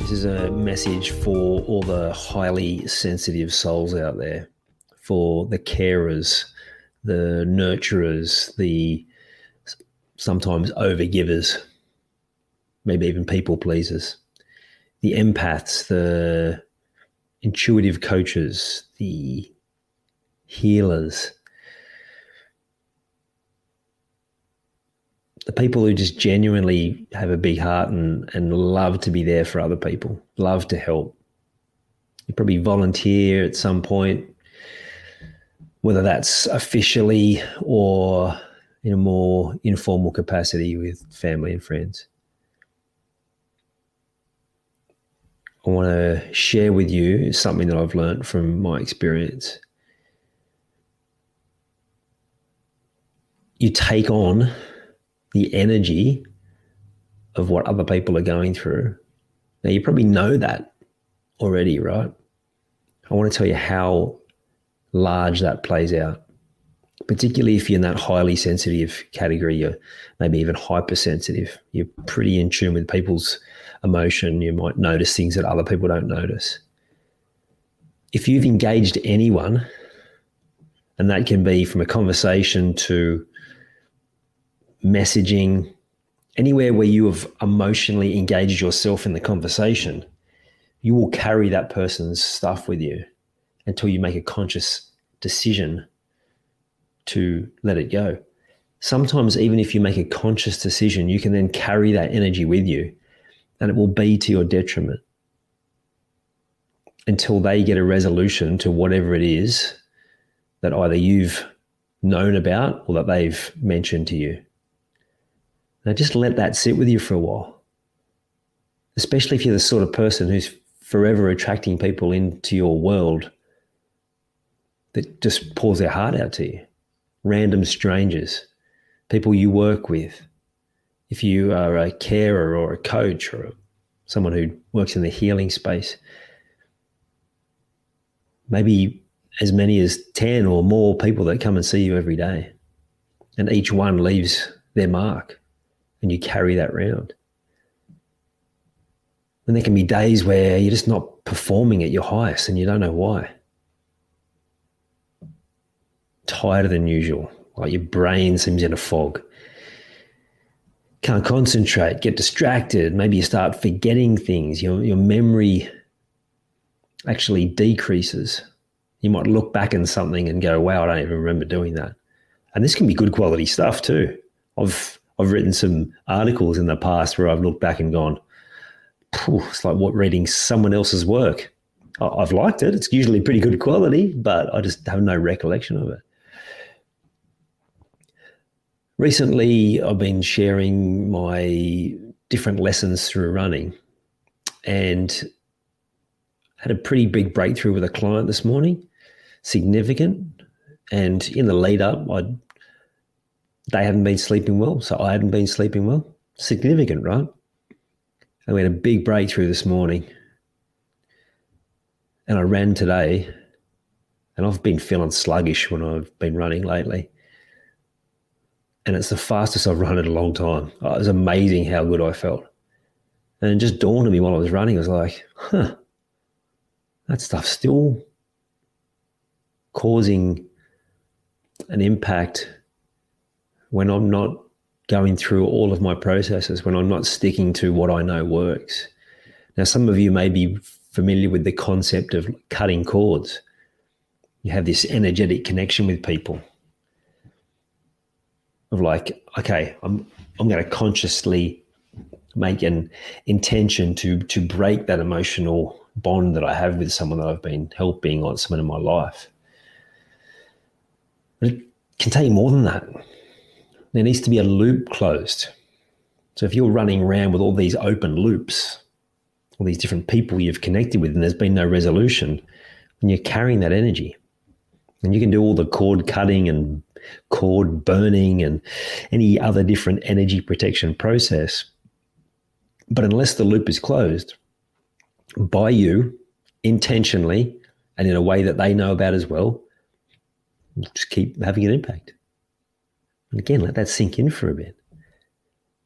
This is a message for all the highly sensitive souls out there, for the carers, the nurturers, the sometimes overgivers, maybe even people pleasers, the empaths, the intuitive coaches, the healers, the people who just genuinely have a big heart and, and love to be there for other people, love to help. You probably volunteer at some point, whether that's officially or in a more informal capacity with family and friends. I want to share with you something that I've learned from my experience. You take on the energy of what other people are going through. Now, you probably know that already, right? I want to tell you how large that plays out, particularly if you're in that highly sensitive category, you're maybe even hypersensitive. You're pretty in tune with people's emotion. You might notice things that other people don't notice. If you've engaged anyone, and that can be from a conversation to messaging, anywhere where you have emotionally engaged yourself in the conversation, you will carry that person's stuff with you until you make a conscious decision to let it go. Sometimes, even if you make a conscious decision, you can then carry that energy with you and it will be to your detriment until they get a resolution to whatever it is that either you've known about or that they've mentioned to you. Now, just let that sit with you for a while, especially if you're the sort of person who's forever attracting people into your world that just pours their heart out to you. Random strangers, people you work with. If you are a carer or a coach or someone who works in the healing space, maybe as many as 10 or more people that come and see you every day. And each one leaves their mark and you carry that round. And there can be days where you're just not performing at your highest and you don't know why. Tighter than usual, like your brain seems in a fog. Can't concentrate, get distracted. Maybe you start forgetting things. Your, your memory actually decreases. You might look back in something and go, wow, I don't even remember doing that. And this can be good quality stuff too. I've I've written some articles in the past where I've looked back and gone, it's like what reading someone else's work. I've liked it. It's usually pretty good quality, but I just have no recollection of it. Recently, I've been sharing my different lessons through running and had a pretty big breakthrough with a client this morning, significant. And in the lead up, I'd they hadn't been sleeping well, so I hadn't been sleeping well. Significant, right? And we had a big breakthrough this morning. And I ran today, and I've been feeling sluggish when I've been running lately. And it's the fastest I've run in a long time. Oh, it was amazing how good I felt. And it just dawned on me while I was running, I was like, huh, that stuff's still causing an impact when I'm not going through all of my processes, when I'm not sticking to what I know works. Now, some of you may be familiar with the concept of cutting cords. You have this energetic connection with people of like, okay, I'm I'm going to consciously make an intention to to break that emotional bond that I have with someone that I've been helping or someone in my life. But it can take more than that. There needs to be a loop closed. So if you're running around with all these open loops, all these different people you've connected with, and there's been no resolution, and you're carrying that energy. And you can do all the cord cutting and cord burning and any other different energy protection process. But unless the loop is closed by you intentionally and in a way that they know about as well, just keep having an impact. And again, let that sink in for a bit.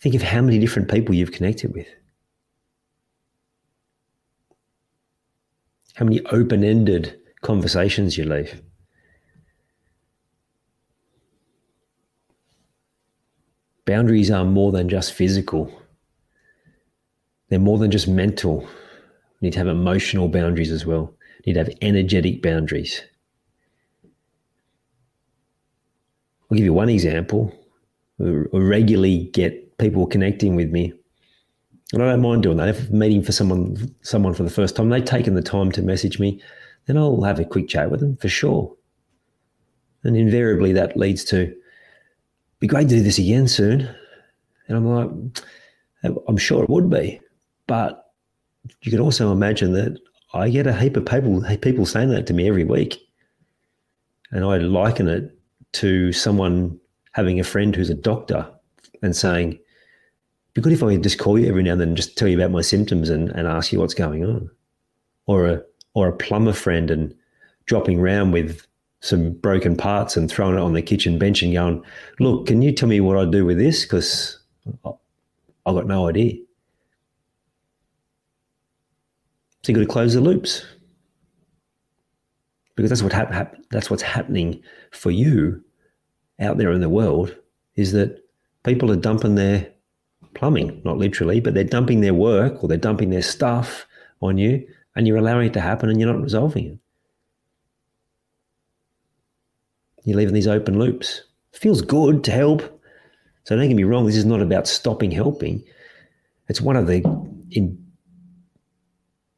Think of how many different people you've connected with. How many open ended conversations you leave. Boundaries are more than just physical, they're more than just mental. You need to have emotional boundaries as well. You need to have energetic boundaries. I'll give you one example. I regularly get people connecting with me, and I don't mind doing that. If I'm meeting for someone, someone for the first time, they've taken the time to message me, then I'll have a quick chat with them for sure. And invariably, that leads to be great to do this again soon. And I'm like, I'm sure it would be. But you can also imagine that I get a heap of people, people saying that to me every week. And I liken it to someone having a friend who's a doctor and saying, be good if I could just call you every now and then and just tell you about my symptoms and, and ask you what's going on. Or a or a plumber friend and dropping around with some broken parts and throwing it on the kitchen bench and going, look, can you tell me what I do with this? Because I've got no idea. So you've got to close the loops. Because that's what hap- hap- that's what's happening for you out there in the world is that people are dumping their plumbing, not literally, but they're dumping their work or they're dumping their stuff on you and you're allowing it to happen and you're not resolving it. You're leaving these open loops. It feels good to help. So don't get me wrong, this is not about stopping helping. It's one of the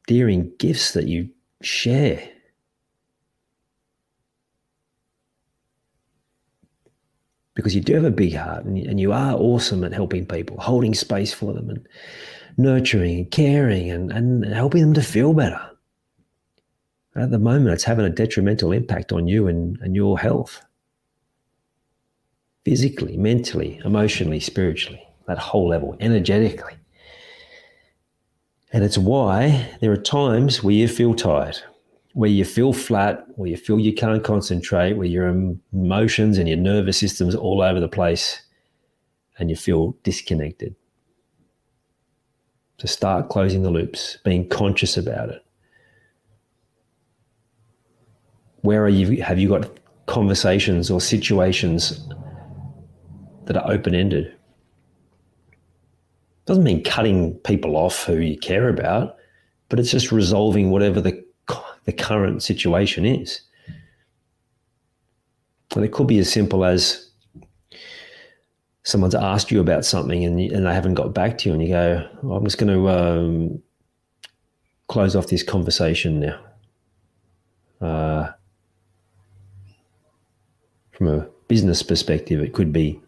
endearing gifts that you share. Because you do have a big heart and and you are awesome at helping people, holding space for them and nurturing and caring and, and helping them to feel better. At the moment, it's having a detrimental impact on you and, and your health physically, mentally, emotionally, spiritually, that whole level, energetically. And it's why there are times where you feel tired, where you feel flat, where you feel you can't concentrate, where your emotions and your nervous system's all over the place and you feel disconnected. To start closing the loops, being conscious about it. Where are you? Have you got conversations or situations that are open ended? Doesn't mean cutting people off who you care about, but it's just resolving whatever the the current situation is. And it could be as simple as someone's asked you about something and, and they haven't got back to you, and you go, I'm just going to um, close off this conversation now. Uh, from a business perspective, it could be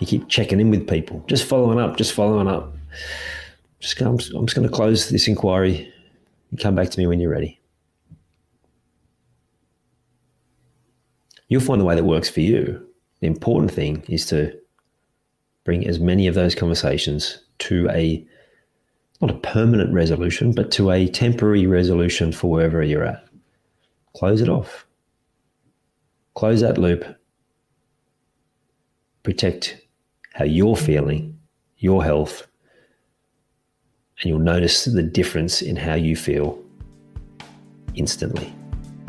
you keep checking in with people, just following up, just following up. Just I'm, I'm just going to close this inquiry. You come back to me when you're ready. You'll find the way that works for you. The important thing is to bring as many of those conversations to a not a permanent resolution, but to a temporary resolution for wherever you're at. Close it off. Close that loop. Protect how you're feeling, your health, and you'll notice the difference in how you feel instantly.